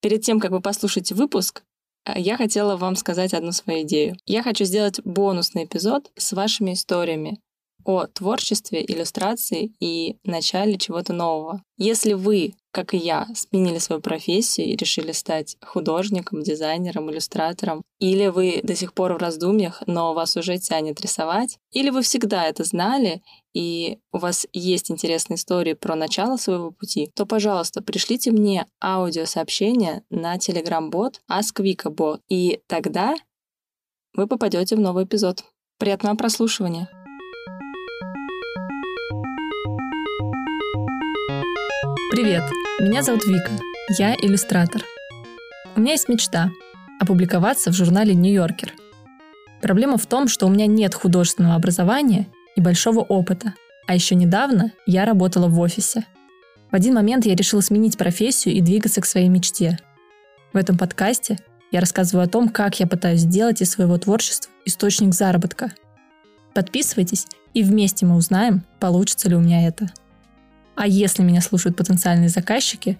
Перед тем, как вы послушаете выпуск, э, я хотела вам сказать одну свою идею. Я хочу сделать бонусный эпизод с вашими историями о творчестве, иллюстрации и начале чего-то нового. Если вы, как и я, сменили свою профессию и решили стать художником, дизайнером, иллюстратором, или вы до сих пор в раздумьях, но вас уже тянет рисовать, или вы всегда это знали, и у вас есть интересные истории про начало своего пути, то, пожалуйста, пришлите мне аудиосообщение на Telegram-бот AskVikaBot, и тогда вы попадете в новый эпизод. Приятного прослушивания! Привет, меня зовут Вика, я иллюстратор. У меня есть мечта – опубликоваться в журнале «Нью-Йоркер». Проблема в том, что у меня нет художественного образования и большого опыта, а еще недавно я работала в офисе. В один момент я решила сменить профессию и двигаться к своей мечте. В этом подкасте я рассказываю о том, как я пытаюсь сделать из своего творчества источник заработка. Подписывайтесь, и вместе мы узнаем, получится ли у меня это. А если меня слушают потенциальные заказчики,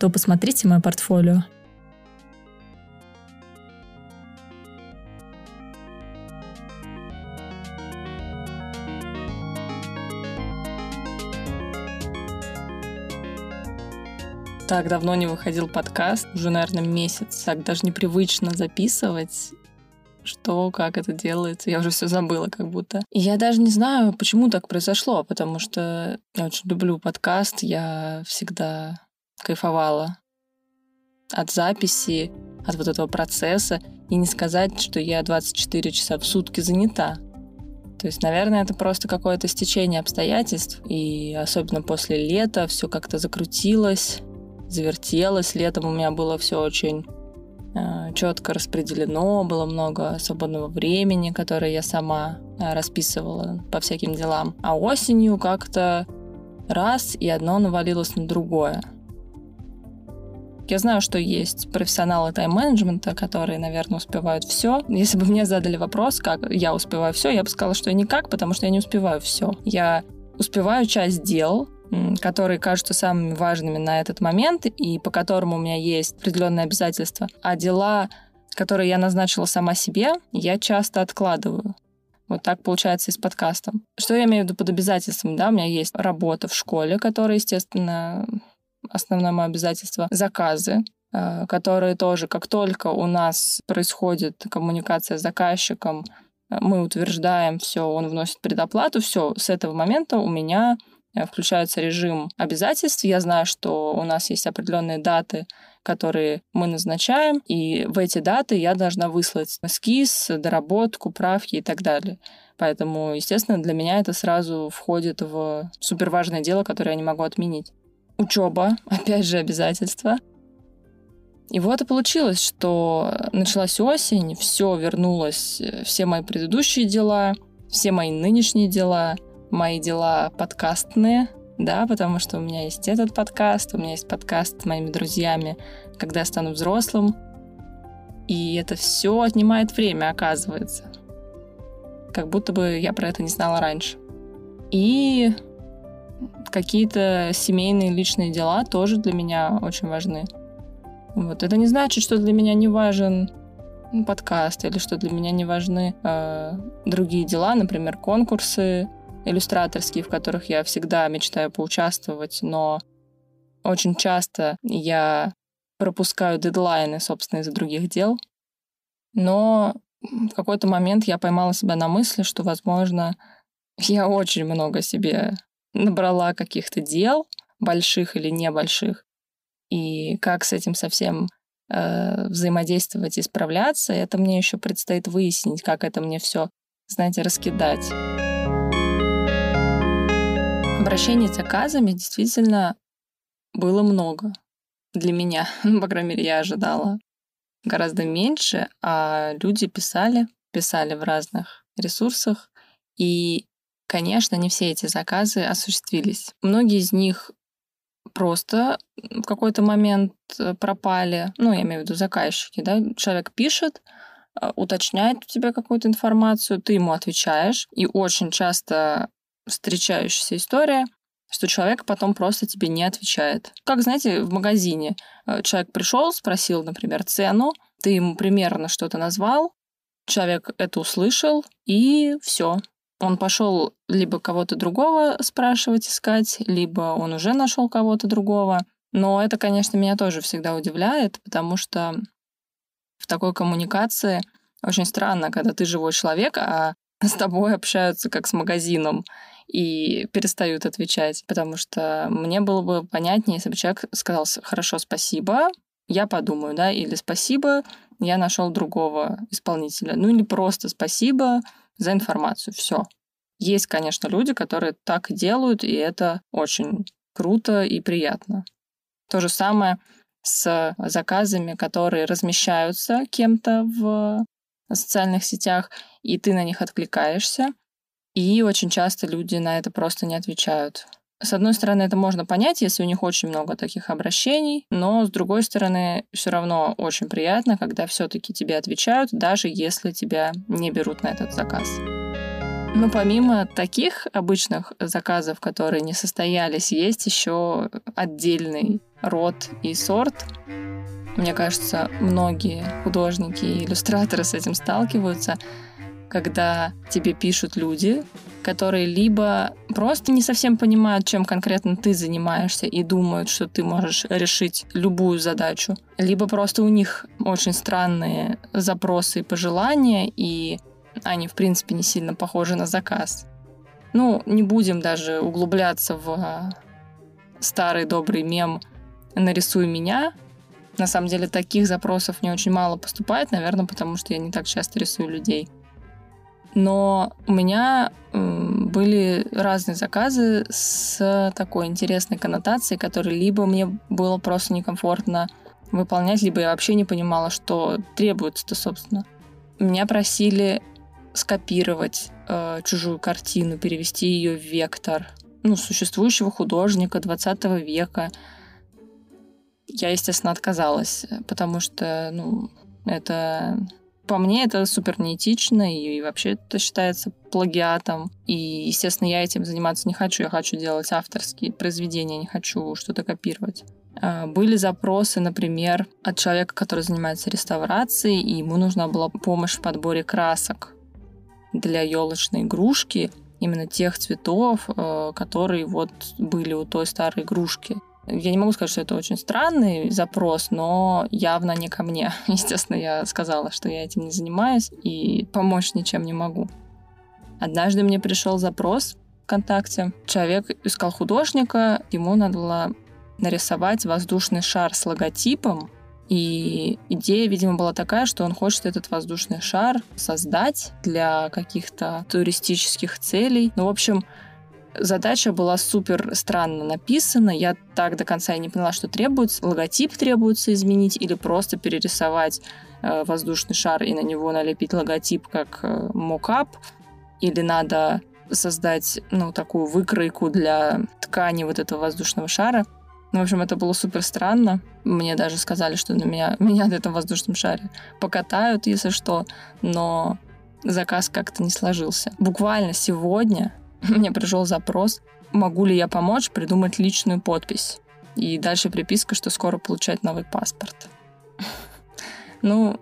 то посмотрите мое портфолио. так давно не выходил подкаст, уже, наверное, месяц. Так даже непривычно записывать что, как это делается. Я уже все забыла как будто. И я даже не знаю, почему так произошло, потому что я очень люблю подкаст, я всегда кайфовала от записи, от вот этого процесса. И не сказать, что я 24 часа в сутки занята. То есть, наверное, это просто какое-то стечение обстоятельств. И особенно после лета все как-то закрутилось, завертелось. Летом у меня было все очень четко распределено, было много свободного времени, которое я сама э, расписывала по всяким делам. А осенью как-то раз и одно навалилось на другое. Я знаю, что есть профессионалы тайм-менеджмента, которые, наверное, успевают все. Если бы мне задали вопрос, как я успеваю все, я бы сказала, что я никак, потому что я не успеваю все. Я успеваю часть дел, которые кажутся самыми важными на этот момент и по которым у меня есть определенные обязательства. А дела, которые я назначила сама себе, я часто откладываю. Вот так получается и с подкастом. Что я имею в виду под обязательством? Да, у меня есть работа в школе, которая, естественно, основное мое обязательство. Заказы, э, которые тоже, как только у нас происходит коммуникация с заказчиком, э, мы утверждаем все, он вносит предоплату, все, с этого момента у меня включается режим обязательств. Я знаю, что у нас есть определенные даты, которые мы назначаем, и в эти даты я должна выслать эскиз, доработку, правки и так далее. Поэтому, естественно, для меня это сразу входит в суперважное дело, которое я не могу отменить. Учеба, опять же, обязательства. И вот и получилось, что началась осень, все вернулось, э, все мои предыдущие дела, все мои нынешние дела — мои дела подкастные, да, потому что у меня есть этот подкаст, у меня есть подкаст с моими друзьями, когда я стану взрослым. И это все отнимает время, оказывается. Как будто бы я про это не знала раньше. И какие-то семейные личные дела тоже для меня очень важны. Вот. Это не значит, что для меня не важен подкаст или что для меня не важны э, другие дела, например, конкурсы, иллюстраторские, в которых я всегда мечтаю поучаствовать, но очень часто я пропускаю дедлайны, собственно, из-за других дел. Но в какой-то момент я поймала себя на мысли, что, возможно, я очень много себе набрала каких-то дел, больших или небольших, и как с этим совсем э, взаимодействовать и справляться, это мне еще предстоит выяснить, как это мне все, знаете, раскидать. Обращений с заказами действительно было много для меня. Ну, по крайней мере, я ожидала гораздо меньше, а люди писали, писали в разных ресурсах. И, конечно, не все эти заказы осуществились. Многие из них просто в какой-то момент э, пропали. Ну, я имею в виду заказчики, да. Человек пишет, э, уточняет у тебя какую-то информацию, ты ему отвечаешь. И очень часто встречающаяся история. что человек потом просто тебе не отвечает. Как, знаете, в магазине э, человек пришел, спросил, например, цену, ты ему примерно что-то назвал, человек это услышал, и все. Он пошел либо кого-то другого спрашивать, искать, либо он уже нашел кого-то другого. Но это, конечно, меня тоже всегда удивляет, потому что в такой коммуникации очень странно, когда ты живой человек, а с тобой общаются как с магазином и перестают отвечать, потому что мне было бы понятнее, если бы человек сказал «хорошо, спасибо», я подумаю, да, или «спасибо, я нашел другого исполнителя», ну или просто «спасибо за информацию», все. Есть, конечно, люди, которые так делают, и это очень круто и приятно. То же самое с заказами, которые размещаются кем-то в социальных сетях, и ты на них откликаешься. И очень часто люди на это просто не отвечают. С одной стороны, это можно понять, если у них очень много таких обращений, но с другой стороны, все равно очень приятно, когда все-таки тебе отвечают, даже если тебя не берут на этот заказ. Но помимо таких обычных заказов, которые не состоялись, есть еще отдельный род и сорт. Мне кажется, многие художники и иллюстраторы с этим сталкиваются, когда тебе пишут люди, которые либо просто не совсем понимают, чем конкретно ты занимаешься и думают, что ты можешь решить любую задачу, либо просто у них очень странные запросы и пожелания, и они, в принципе, не сильно похожи на заказ. Ну, не будем даже углубляться в старый добрый мем «Нарисуй меня». На самом деле таких запросов не очень мало поступает, наверное, потому что я не так часто рисую людей. Но у меня были разные заказы с такой интересной коннотацией, которые либо мне было просто некомфортно выполнять, либо я вообще не понимала, что требуется-то, собственно. Меня просили скопировать э, чужую картину, перевести ее в вектор ну, существующего художника 20 века. Я, естественно, отказалась, потому что, ну, это по мне это супер неэтично, и вообще это считается плагиатом. И, естественно, я этим заниматься не хочу. Я хочу делать авторские произведения, не хочу что-то копировать. А, были запросы, например, от человека, который занимается реставрацией, и ему нужна была помощь в подборе красок для елочной игрушки именно тех цветов, э, которые вот были у той старой игрушки. Я не могу сказать, что это очень странный запрос, но явно не ко мне. Естественно, я сказала, что я этим не занимаюсь и помочь ничем не могу. Однажды мне пришел запрос ВКонтакте. Человек искал художника, ему надо было нарисовать воздушный шар с логотипом и идея, видимо, была такая, что он хочет этот воздушный шар создать для каких-то туристических целей. Ну, в общем, задача была супер странно написана. Я так до конца и не поняла, что требуется. Логотип требуется изменить или просто перерисовать э, воздушный шар и на него налепить логотип как э, мокап. Или надо создать ну, такую выкройку для ткани вот этого воздушного шара. Ну, в общем, это было супер странно. Мне даже сказали, что на меня, меня на этом воздушном шаре покатают, если что, но заказ как-то не сложился. Буквально сегодня мне пришел запрос, могу ли я помочь придумать личную подпись. И дальше приписка, что скоро получать новый паспорт. Ну,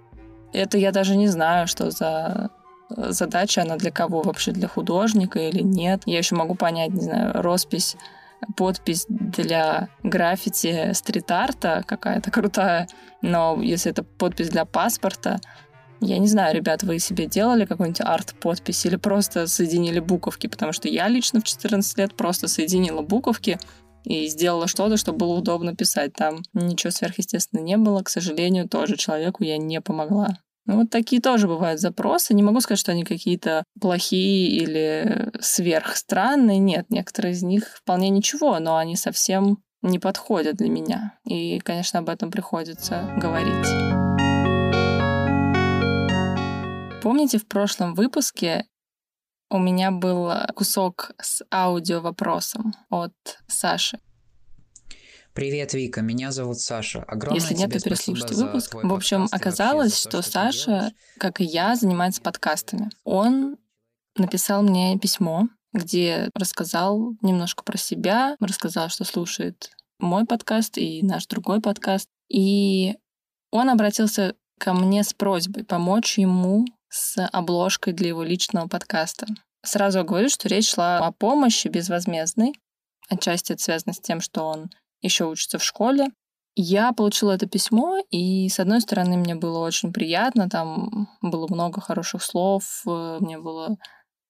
это я даже не знаю, что за задача, она для кого вообще, для художника или нет. Я еще могу понять, не знаю, роспись подпись для граффити стрит-арта какая-то крутая, но если это подпись для паспорта, я не знаю, ребят, вы себе делали какой-нибудь арт-подпись или просто соединили буковки, потому что я лично в 14 лет просто соединила буковки и сделала что-то, чтобы было удобно писать. Там ничего сверхъестественного не было, к сожалению, тоже человеку я не помогла. Ну, вот такие тоже бывают запросы. Не могу сказать, что они какие-то плохие или сверхстранные. Нет, некоторые из них вполне ничего, но они совсем не подходят для меня. И, конечно, об этом приходится говорить. Помните, в прошлом выпуске у меня был кусок с аудио вопросом от Саши. Привет, Вика, меня зовут Саша. Огромное Если нет, то переслушайте выпуск. В общем, оказалось, что то, что Саша, как и я, занимается подкастами. Он написал мне письмо где рассказал немножко про себя, рассказал, что слушает мой подкаст и наш другой подкаст. И он обратился ко мне с просьбой помочь ему с обложкой для его личного подкаста. Сразу говорю, что речь шла о помощи безвозмездной. Отчасти это связано с тем, что он еще учится в школе. Я получила это письмо, и, с одной стороны, мне было очень приятно, там было много хороших слов, э, мне было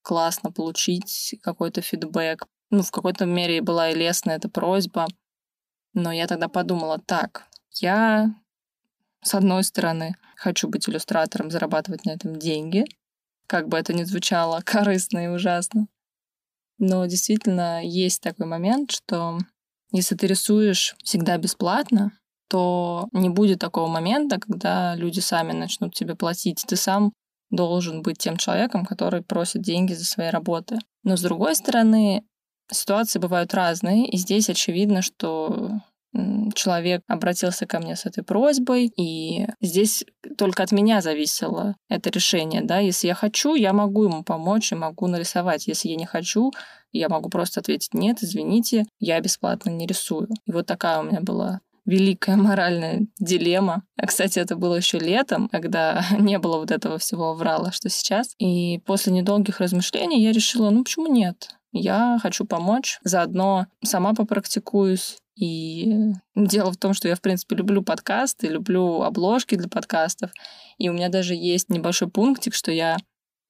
классно получить какой-то фидбэк. Ну, в какой-то мере была и лестная эта просьба. Но я тогда подумала, так, я, с одной стороны, хочу быть иллюстратором, зарабатывать на этом деньги, как бы это ни звучало корыстно и ужасно. Но действительно есть такой момент, что если ты рисуешь всегда бесплатно, то не будет такого момента, когда люди сами начнут тебе платить. Ты сам должен быть тем человеком, который просит деньги за свои работы. Но с другой стороны, ситуации бывают разные, и здесь очевидно, что человек обратился ко мне с этой просьбой, и здесь только от меня зависело это решение, да, если я хочу, я могу ему помочь и могу нарисовать, если я не хочу, я могу просто ответить нет, извините, я бесплатно не рисую. И вот такая у меня была великая моральная дилемма. А, кстати, это было еще летом, когда не было вот этого всего врала, что сейчас. И после недолгих размышлений я решила, ну почему нет? Я хочу помочь, заодно сама попрактикуюсь, и дело в том, что я, в принципе, люблю подкасты, люблю обложки для подкастов. И у меня даже есть небольшой пунктик, что я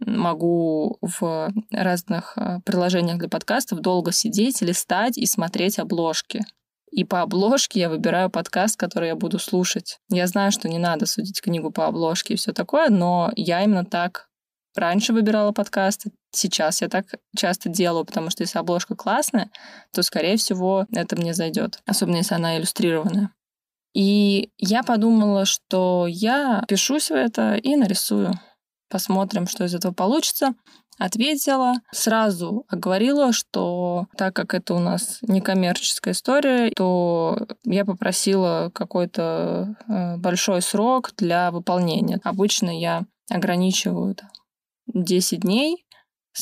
могу в разных а, приложениях для подкастов долго сидеть, листать и смотреть обложки. И по обложке я выбираю подкаст, который я буду слушать. Я знаю, что не надо судить книгу по обложке и все такое, но я именно так раньше выбирала подкасты, сейчас я так часто делаю, потому что если обложка классная, то, скорее всего, это мне зайдет, особенно если она иллюстрированная. И я подумала, что я пишусь в это и нарисую. Посмотрим, что из этого получится. Ответила, сразу оговорила, что так как это у нас некоммерческая история, то я попросила какой-то э, большой срок для выполнения. Обычно я ограничиваю 10 дней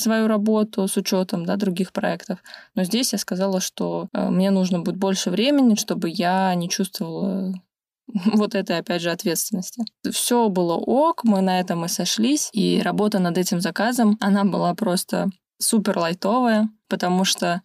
свою работу с учетом да, других проектов. Но здесь я сказала, что э, мне нужно будет больше времени, чтобы я не чувствовала вот этой, опять же, ответственности. Все было ок, мы на этом и сошлись, и работа над этим заказом, она была просто супер лайтовая, потому что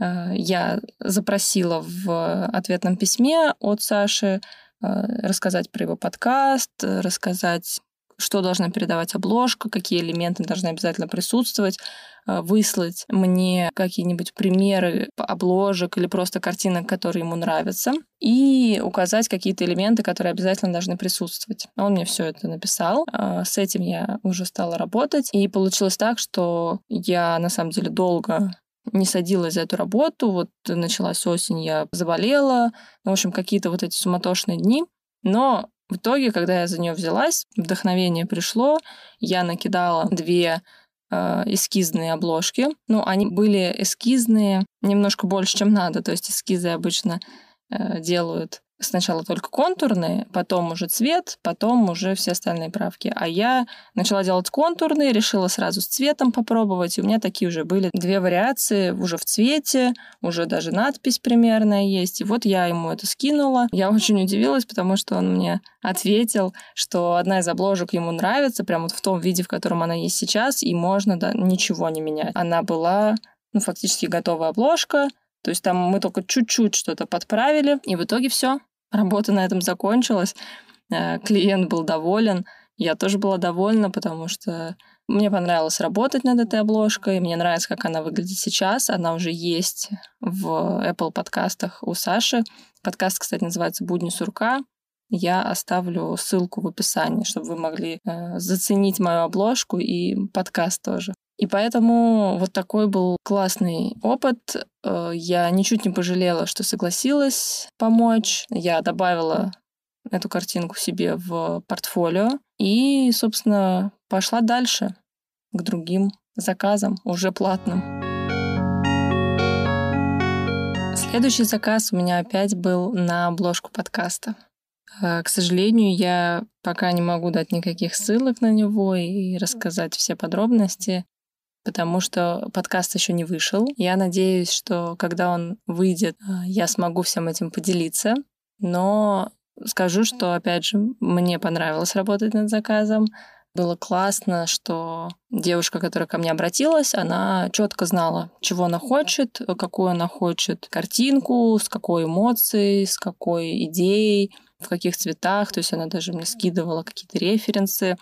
э, я запросила в ответном письме от Саши э, рассказать про его подкаст, рассказать что должна передавать обложка, какие элементы должны обязательно присутствовать, э, выслать мне какие-нибудь примеры обложек или просто картинок, которые ему нравятся, и указать какие-то элементы, которые обязательно должны присутствовать. Он мне все это написал. Э, с этим я уже стала работать. И получилось так, что я на самом деле долго не садилась за эту работу. Вот началась осень, я заболела. Ну, в общем, какие-то вот эти суматошные дни. Но в итоге, когда я за нее взялась, вдохновение пришло, я накидала две э, эскизные обложки. Ну, они были эскизные немножко больше, чем надо. То есть эскизы обычно э, делают сначала только контурные, потом уже цвет, потом уже все остальные правки. А я начала делать контурные, решила сразу с цветом попробовать, и у меня такие уже были две вариации уже в цвете, уже даже надпись примерная есть. И вот я ему это скинула. Я очень удивилась, потому что он мне ответил, что одна из обложек ему нравится, прямо вот в том виде, в котором она есть сейчас, и можно да, ничего не менять. Она была ну, фактически готовая обложка, то есть там мы только чуть-чуть что-то подправили, и в итоге все. Работа на этом закончилась. Э, клиент был доволен. Я тоже была довольна, потому что мне понравилось работать над этой обложкой. Мне нравится, как она выглядит сейчас. Она уже есть в Apple подкастах у Саши. Подкаст, кстати, называется «Будни сурка». Я оставлю ссылку в описании, чтобы вы могли э, заценить мою обложку и подкаст тоже. И поэтому вот такой был классный опыт. Э, я ничуть не пожалела, что согласилась помочь. Я добавила эту картинку себе в портфолио и, собственно, пошла дальше к другим заказам, уже платным. Следующий заказ у меня опять был на обложку подкаста. Э, к сожалению, я пока не могу дать никаких ссылок на него и рассказать все подробности. Потому что подкаст еще не вышел. Я надеюсь, что когда он выйдет, а, я смогу всем этим поделиться. Но скажу, что, опять же, мне понравилось работать над заказом. Было классно, что девушка, которая ко мне обратилась, она четко знала, чего она хочет, какую она хочет картинку, с какой эмоцией, с какой идеей, в каких цветах. То есть она даже мне скидывала какие-то референсы.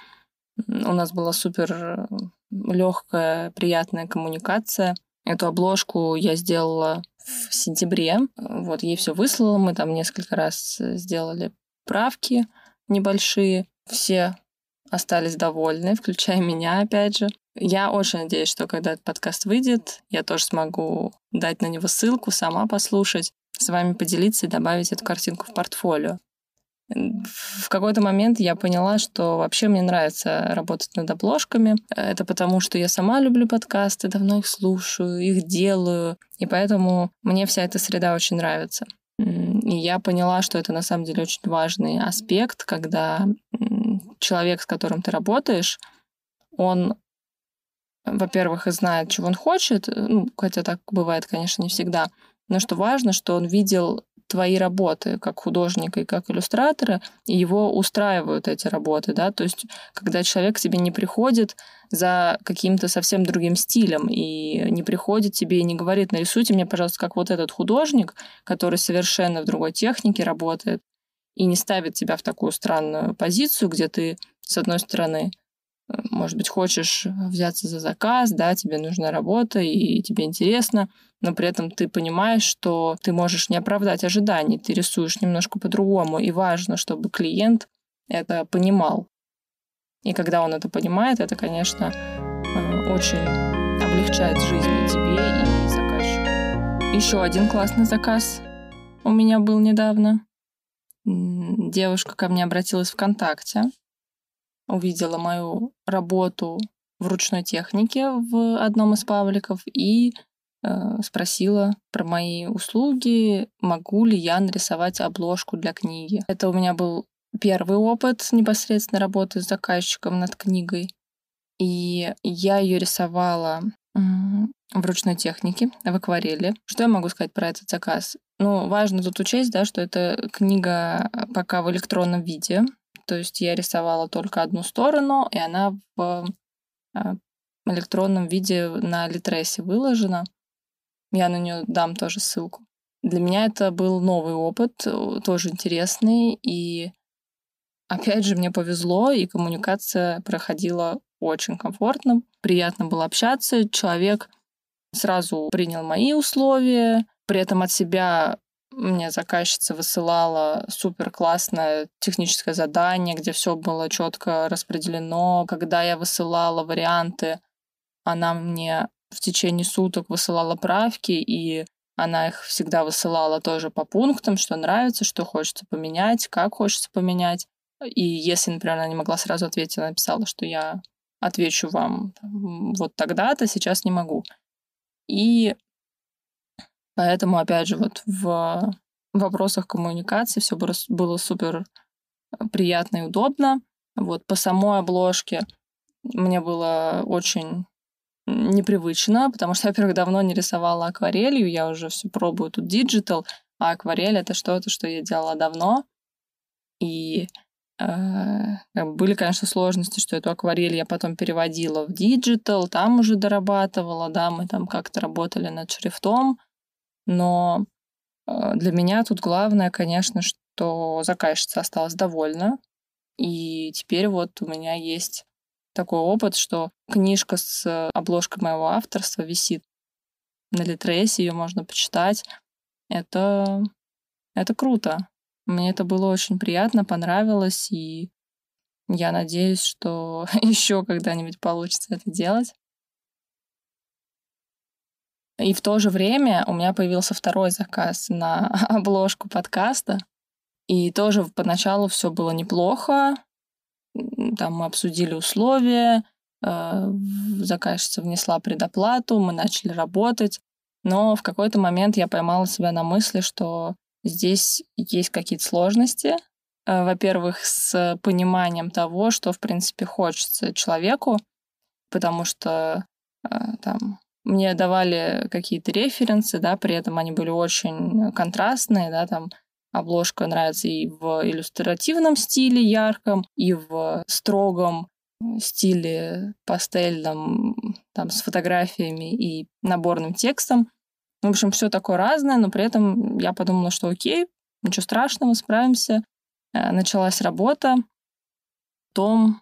У нас была супер легкая, приятная коммуникация. Эту обложку я сделала в сентябре. Вот, ей все выслала. Мы там несколько раз сделали правки небольшие. Все остались довольны, включая меня, опять же. Я очень надеюсь, что когда этот подкаст выйдет, я тоже смогу дать на него ссылку, сама послушать, с вами поделиться и добавить эту картинку в портфолио. В какой-то момент я поняла, что вообще мне нравится работать над обложками. Это потому, что я сама люблю подкасты, давно их слушаю, их делаю, и поэтому мне вся эта среда очень нравится. И я поняла, что это на самом деле очень важный аспект, когда человек, с которым ты работаешь, он, во-первых, и знает, чего он хочет, э, ну, хотя так бывает, конечно, не всегда, но что важно, что он видел твои работы как художника и как иллюстратора, и его устраивают эти работы, да, то есть когда человек к тебе не приходит за каким-то совсем другим стилем и не приходит тебе и не говорит, нарисуйте мне, пожалуйста, как вот этот художник, который совершенно в другой технике работает, и не ставит тебя в такую странную позицию, где ты, с одной стороны, может быть, хочешь взяться за заказ, да, тебе нужна работа, и тебе интересно, но при этом ты понимаешь, что ты можешь не оправдать ожиданий, ты рисуешь немножко по-другому, и важно, чтобы клиент это понимал. И когда он это понимает, это, конечно, э, очень облегчает жизнь и тебе, и заказчику. Еще один классный заказ у меня был недавно девушка ко мне обратилась ВКонтакте, увидела мою работу в ручной технике в одном из пабликов и э, спросила про мои услуги, могу ли я нарисовать обложку для книги. Это у меня был первый опыт непосредственно работы с заказчиком над книгой. И я ее рисовала в ручной технике, в акварели. Что я могу сказать про этот заказ? Ну, важно тут учесть, да, что это книга пока в электронном виде. То есть я рисовала только одну сторону, и она в а, электронном виде на Литресе выложена. Я на нее дам тоже ссылку. Для меня это был новый опыт, тоже интересный, и опять же мне повезло, и коммуникация проходила очень комфортно, приятно было общаться. Человек сразу принял мои условия, при этом от себя мне заказчица высылала супер классное техническое задание, где все было четко распределено. Когда я высылала варианты, она мне в течение суток высылала правки, и она их всегда высылала тоже по пунктам, что нравится, что хочется поменять, как хочется поменять. И если, например, она не могла сразу ответить, она написала, что я отвечу вам вот тогда-то, сейчас не могу. И поэтому, опять же, вот в вопросах коммуникации все было супер приятно и удобно. Вот по самой обложке мне было очень непривычно, потому что, во-первых, давно не рисовала акварелью, я уже все пробую тут digital, а акварель — это что-то, что я делала давно. И Э, были, конечно, сложности, что эту акварель я потом переводила в digital, там уже дорабатывала, да, мы там как-то работали над шрифтом, но э, для меня тут главное, конечно, что заказчица осталась довольна, и теперь вот у меня есть такой опыт, что книжка с обложкой моего авторства висит на Литресе, ее можно почитать. Это, это круто. Мне это было очень приятно, понравилось, и я надеюсь, что еще когда-нибудь получится это делать. И в то же время у меня появился второй заказ на обложку подкаста. И тоже поначалу все было неплохо. Там мы обсудили условия, э, заказчица внесла предоплату, мы начали работать. Но в какой-то момент я поймала себя на мысли, что Здесь есть какие-то сложности. Э, во-первых, с пониманием того, что, в принципе, хочется человеку, потому что там мне давали какие-то референсы, да, при этом они были очень контрастные, да, там обложка нравится и в иллюстративном стиле ярком, и в строгом стиле пастельном, там, с фотографиями и наборным текстом. В общем, все такое разное, но при этом я подумала, что окей, ничего страшного, справимся. Э, началась работа. Потом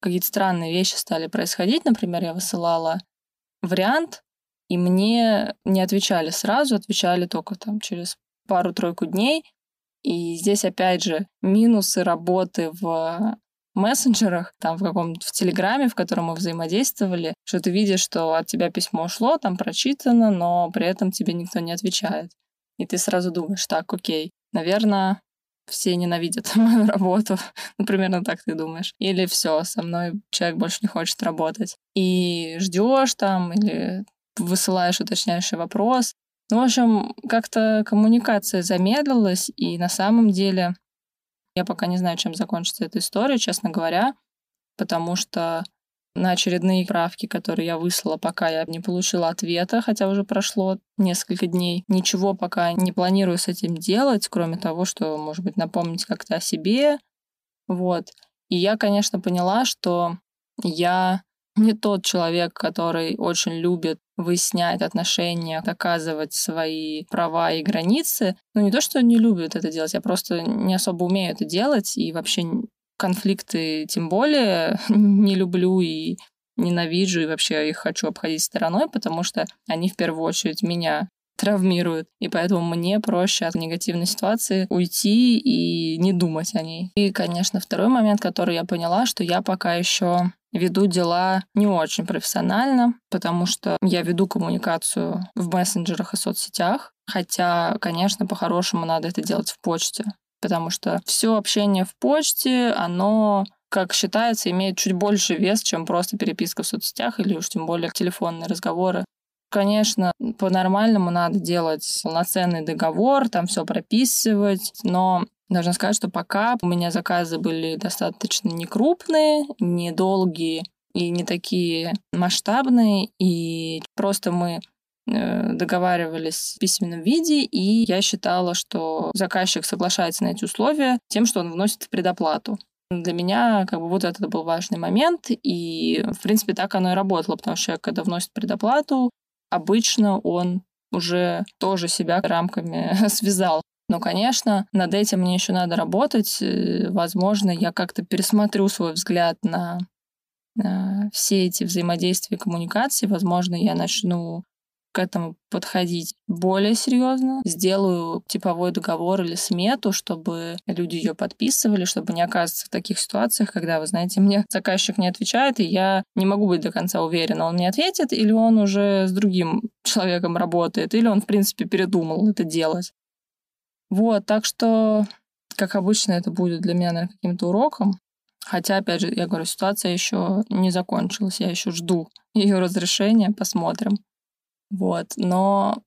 какие-то странные вещи стали происходить. Например, я высылала вариант, и мне не отвечали сразу, отвечали только там через пару-тройку дней. И здесь, опять же, минусы работы в мессенджерах, там в каком-то в Телеграме, в котором мы взаимодействовали, что ты видишь, что от тебя письмо ушло, там прочитано, но при этом тебе никто не отвечает. И ты сразу думаешь, так, окей, наверное, все ненавидят мою работу. ну, примерно так ты думаешь. Или все, со мной человек больше не хочет работать. И ждешь там, или высылаешь уточняющий вопрос. Ну, в общем, как-то коммуникация замедлилась, и на самом деле я пока не знаю, чем закончится эта история, честно говоря, потому что на очередные правки, которые я выслала, пока я не получила ответа, хотя уже прошло несколько дней. Ничего пока не планирую с этим делать, кроме того, что, может быть, напомнить как-то о себе. Вот. И я, конечно, поняла, что я не тот человек, который очень любит выяснять отношения, доказывать свои права и границы. Ну, не то, что не любит это делать, я просто не особо умею это делать, и вообще конфликты тем более не люблю и ненавижу, и вообще их хочу обходить стороной, потому что они в первую очередь меня травмируют. И поэтому мне проще от негативной ситуации уйти и не думать о ней. И, конечно, второй момент, который я поняла, что я пока еще веду дела не очень профессионально, потому что я веду коммуникацию в мессенджерах и соцсетях, хотя, конечно, по-хорошему надо это делать в почте, потому что все общение в почте, оно как считается, имеет чуть больше вес, чем просто переписка в соцсетях или уж тем более телефонные разговоры. Конечно, по-нормальному надо делать полноценный договор, там все прописывать, но Должна сказать, что пока у меня заказы были достаточно не крупные, не долгие и не такие масштабные, и просто мы договаривались в письменном виде, и я считала, что заказчик соглашается на эти условия тем, что он вносит предоплату. Для меня как бы вот это был важный момент, и в принципе так оно и работало, потому что человек, когда вносит предоплату, обычно он уже тоже себя рамками связал. Но, конечно, над этим мне еще надо работать. Э, возможно, я как-то пересмотрю свой взгляд на, на все эти взаимодействия и коммуникации. Возможно, я начну к этому подходить более серьезно. Сделаю типовой договор или смету, чтобы люди ее подписывали, чтобы не оказываться в таких ситуациях, когда, вы знаете, мне заказчик не отвечает, и я не могу быть до конца уверена, он мне ответит, или он уже с другим человеком работает, или он, в принципе, передумал это делать. Вот, так что, как обычно, это будет для меня, наверное, каким-то уроком. Хотя, опять же, я говорю, ситуация еще не закончилась, я еще жду ее разрешения, посмотрим. Вот, но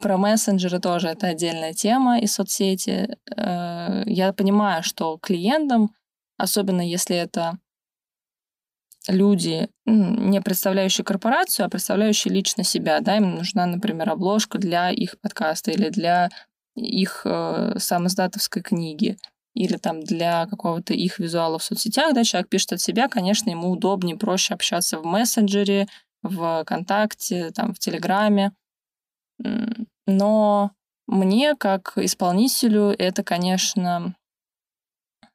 про мессенджеры тоже это отдельная тема и соцсети. Э, я понимаю, что клиентам, особенно если это люди, не представляющие корпорацию, а представляющие лично себя, да, им нужна, например, обложка для их подкаста или для их э, самоздатовской книги или там для какого-то их визуала в соцсетях, да, человек пишет от себя, конечно, ему удобнее, проще общаться в мессенджере, в ВКонтакте, там, в Телеграме. Но мне, как исполнителю, это, конечно,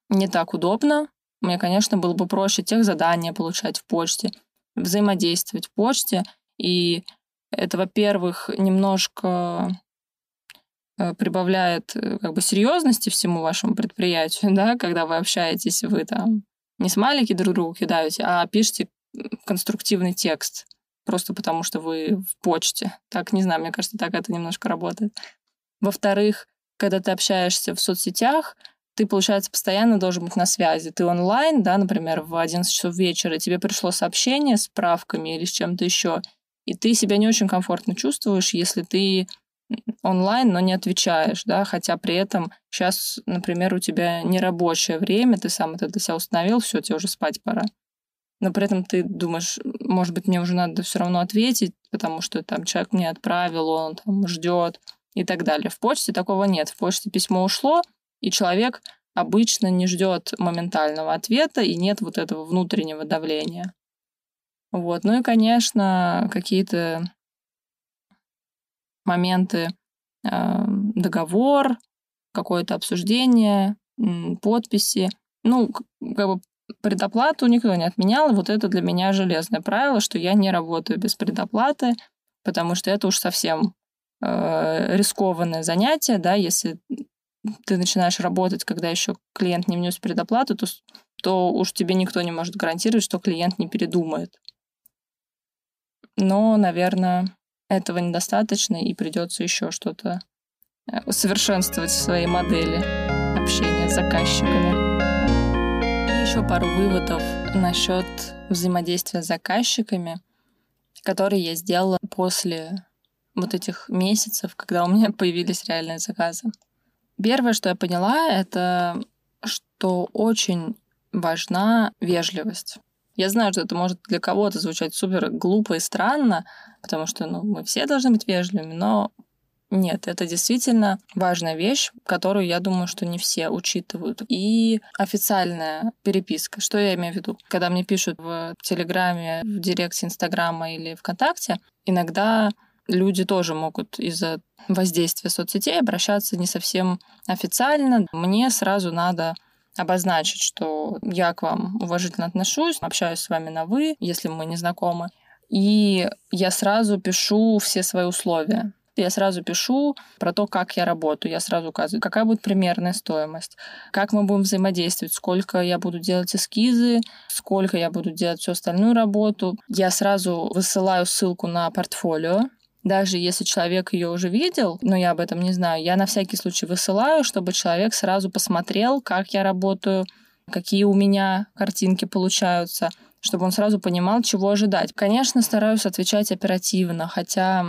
не так удобно. Мне, конечно, было бы проще тех задания получать в почте, взаимодействовать в почте. И это, во-первых, немножко Э, прибавляет э, как бы серьезности всему вашему предприятию, да, когда вы общаетесь, вы там не смайлики друг другу кидаете, а пишете конструктивный текст, просто потому что вы в почте. Так, не знаю, мне кажется, так это немножко работает. Во-вторых, когда ты общаешься в соцсетях, ты, получается, постоянно должен быть на связи. Ты онлайн, да, например, в 11 часов вечера, тебе пришло сообщение с справками или с чем-то еще, и ты себя не очень комфортно чувствуешь, если ты онлайн, но не отвечаешь, да, хотя при этом сейчас, например, у тебя нерабочее время, ты сам это для себя установил, все, тебе уже спать пора. Но при этом ты думаешь, может быть, мне уже надо все равно ответить, потому что там человек мне отправил, он там ждет и так далее. В почте такого нет. В почте письмо ушло, и человек обычно не ждет моментального ответа, и нет вот этого внутреннего давления. Вот. Ну и, конечно, какие-то моменты, э, договор, какое-то обсуждение, подписи. Ну, как бы предоплату никто не отменял, и вот это для меня железное правило, что я не работаю без предоплаты, потому что это уж совсем э, рискованное занятие, да, если ты начинаешь работать, когда еще клиент не внес предоплату, то, то уж тебе никто не может гарантировать, что клиент не передумает. Но, наверное, этого недостаточно, и придется еще что-то э, усовершенствовать в своей модели общения с заказчиками еще пару выводов насчет взаимодействия с заказчиками, которые я сделала после вот этих месяцев, когда у меня появились реальные заказы. Первое, что я поняла, это что очень важна вежливость. Я знаю, что это может для кого-то звучать супер глупо и странно, потому что ну, мы все должны быть вежливыми, но нет, это действительно важная вещь, которую, я думаю, что не все учитывают. И официальная переписка. Что я имею в виду? Когда мне пишут в Телеграме, в Директе Инстаграма или ВКонтакте, иногда люди тоже могут из-за воздействия соцсетей обращаться не совсем официально. Мне сразу надо обозначить, что я к вам уважительно отношусь, общаюсь с вами на «вы», если мы не знакомы. И я сразу пишу все свои условия. Я сразу пишу про то, как я работаю. Я сразу указываю, какая будет примерная стоимость, как мы будем взаимодействовать, сколько я буду делать эскизы, сколько я буду делать всю остальную работу. Я сразу высылаю ссылку на портфолио, даже если человек ее уже видел, но я об этом не знаю, я на всякий случай высылаю, чтобы человек сразу посмотрел, как я работаю, какие у меня картинки получаются, чтобы он сразу понимал, чего ожидать. Конечно, стараюсь отвечать оперативно, хотя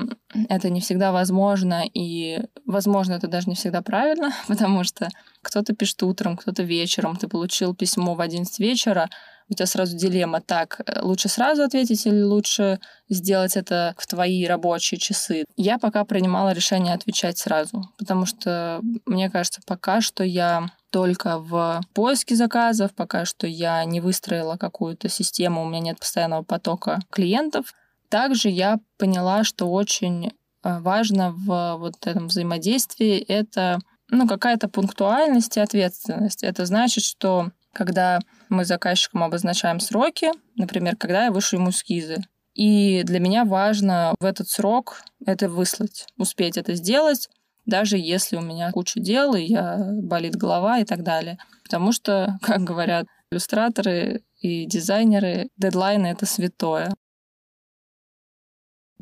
это не всегда возможно, и, возможно, это даже не всегда правильно, потому что кто-то пишет утром, кто-то вечером, ты получил письмо в 11 вечера, у тебя сразу дилемма, так, э, лучше сразу ответить или лучше сделать это в твои рабочие часы. Я пока принимала решение отвечать сразу, потому что, мне кажется, пока что я только в поиске заказов, пока что я не выстроила какую-то систему, у меня нет постоянного потока клиентов. Также я поняла, что очень э, важно в вот этом взаимодействии это ну, какая-то пунктуальность и ответственность. Это значит, что когда мы заказчикам обозначаем сроки, например, когда я вышлю ему эскизы. И для меня важно в этот срок это выслать, успеть это сделать, даже если у меня куча дел, и я болит голова и так далее. Потому что, как говорят иллюстраторы и дизайнеры, дедлайны — это святое.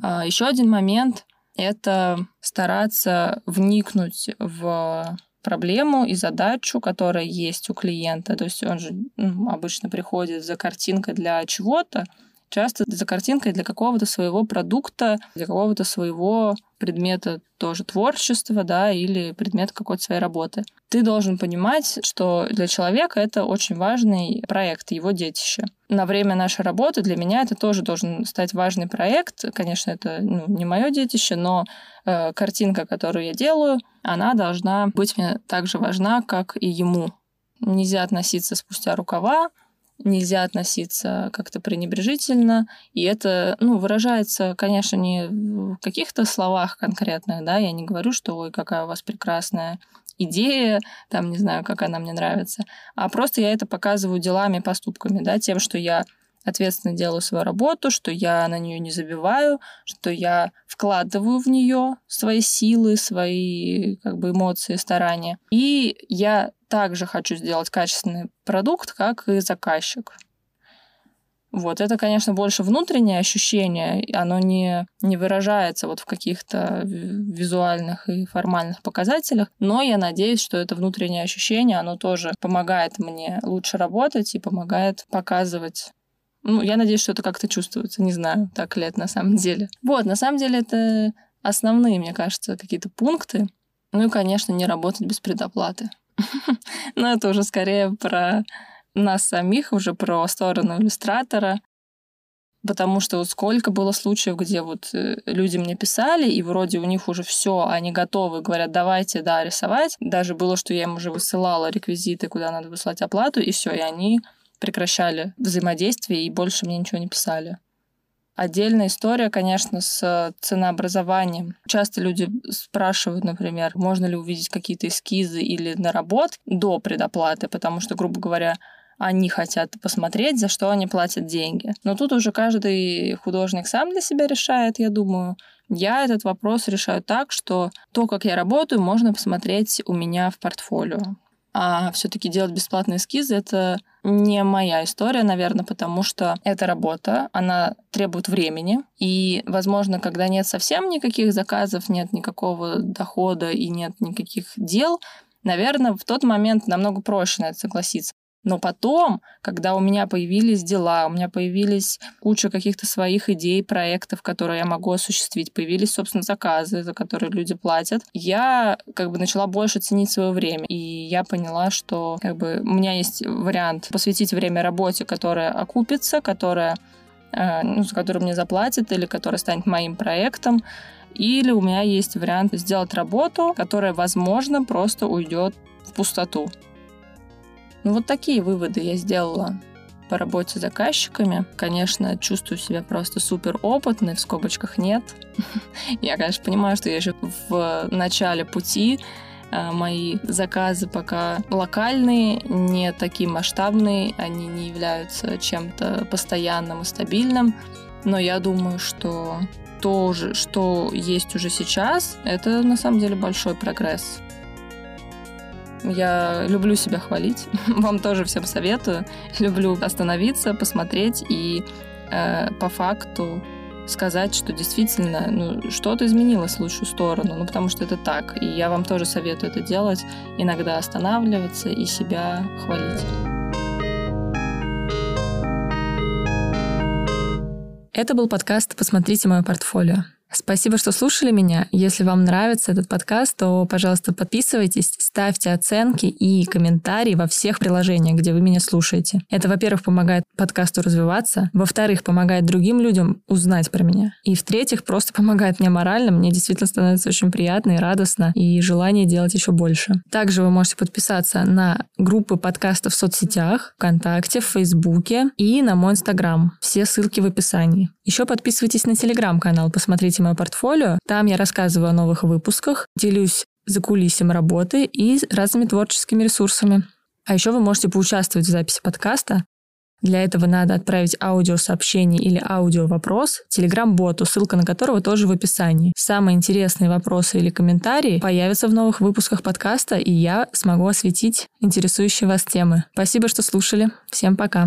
А еще один момент — это стараться вникнуть в проблему и задачу, которая есть у клиента. То есть он же ну, обычно приходит за картинкой для чего-то, часто за картинкой для какого-то своего продукта, для какого-то своего предмета тоже творчества, да, или предмета какой-то своей работы. Ты должен понимать, что для человека это очень важный проект, его детище. На время нашей работы для меня это тоже должен стать важный проект. Конечно, это ну, не мое детище, но э, картинка, которую я делаю, она должна быть мне так же важна, как и ему. Нельзя относиться спустя рукава, нельзя относиться как-то пренебрежительно, и это, ну, выражается, конечно, не в каких-то словах конкретных, да, я не говорю, что, ой, какая у вас прекрасная идея, там, не знаю, как она мне нравится, а просто я это показываю делами, поступками, да, тем, что я ответственно делаю свою работу, что я на нее не забиваю, что я вкладываю в нее свои силы, свои как бы эмоции, старания. И я также хочу сделать качественный продукт, как и заказчик. Вот, это, конечно, больше внутреннее ощущение, оно не, не выражается вот в каких-то визуальных и формальных показателях, но я надеюсь, что это внутреннее ощущение, оно тоже помогает мне лучше работать и помогает показывать ну, я надеюсь, что это как-то чувствуется. Не знаю, так ли это на самом деле. Вот, на самом деле это основные, мне кажется, какие-то пункты. Ну и, конечно, не работать без предоплаты. Но это уже скорее про нас самих, уже про сторону иллюстратора. Потому что вот сколько было случаев, где вот э, люди мне писали, и вроде у них уже все, они готовы, говорят, давайте, да, рисовать. Даже было, что я им уже высылала реквизиты, куда надо выслать оплату, и все, и они прекращали взаимодействие и больше мне ничего не писали. Отдельная история, конечно, с ценообразованием. Часто люди спрашивают, например, можно ли увидеть какие-то эскизы или наработки до предоплаты, потому что, грубо говоря, они хотят посмотреть, за что они платят деньги. Но тут уже каждый художник сам для себя решает, я думаю. Я этот вопрос решаю так, что то, как я работаю, можно посмотреть у меня в портфолио. А все-таки делать бесплатные эскизы это не моя история, наверное, потому что эта работа, она требует времени. И, возможно, когда нет совсем никаких заказов, нет никакого дохода и нет никаких дел, наверное, в тот момент намного проще на это согласиться. Но потом, когда у меня появились дела, у меня появились куча каких-то своих идей, проектов, которые я могу осуществить, появились, собственно, заказы, за которые люди платят, я как бы начала больше ценить свое время. И я поняла, что как бы у меня есть вариант посвятить время работе, которая окупится, которая э, ну, за которую мне заплатят или которая станет моим проектом, или у меня есть вариант сделать работу, которая, возможно, просто уйдет в пустоту. Ну вот такие выводы я сделала по работе с заказчиками. Конечно, чувствую себя просто супер опытной, в скобочках нет. Я, конечно, понимаю, что я еще в начале пути, а, мои заказы пока локальные, не такие масштабные, они не являются чем-то постоянным и стабильным. Но я думаю, что то, что есть уже сейчас, это на самом деле большой прогресс. Я люблю себя хвалить. Вам тоже всем советую. Люблю остановиться, посмотреть и э, по факту сказать, что действительно ну, что-то изменилось в лучшую сторону, ну потому что это так. И я вам тоже советую это делать, иногда останавливаться и себя хвалить. Это был подкаст «Посмотрите мое портфолио». Спасибо, что слушали меня. Если вам нравится этот подкаст, то, пожалуйста, подписывайтесь, ставьте оценки и комментарии во всех приложениях, где вы меня слушаете. Это, во-первых, помогает подкасту развиваться, во-вторых, помогает другим людям узнать про меня, и, в-третьих, просто помогает мне морально. Мне действительно становится очень приятно и радостно, и желание делать еще больше. Также вы можете подписаться на группы подкастов в соцсетях, ВКонтакте, в Фейсбуке и на мой Инстаграм. Все ссылки в описании. Еще подписывайтесь на Телеграм-канал, посмотрите мое портфолио. Там я рассказываю о новых выпусках, делюсь за кулисем работы и разными творческими ресурсами. А еще вы можете поучаствовать в записи подкаста. Для этого надо отправить аудиосообщение или аудиовопрос телеграм-боту, ссылка на которого тоже в описании. Самые интересные вопросы или комментарии появятся в новых выпусках подкаста, и я смогу осветить интересующие вас темы. Спасибо, что слушали. Всем пока.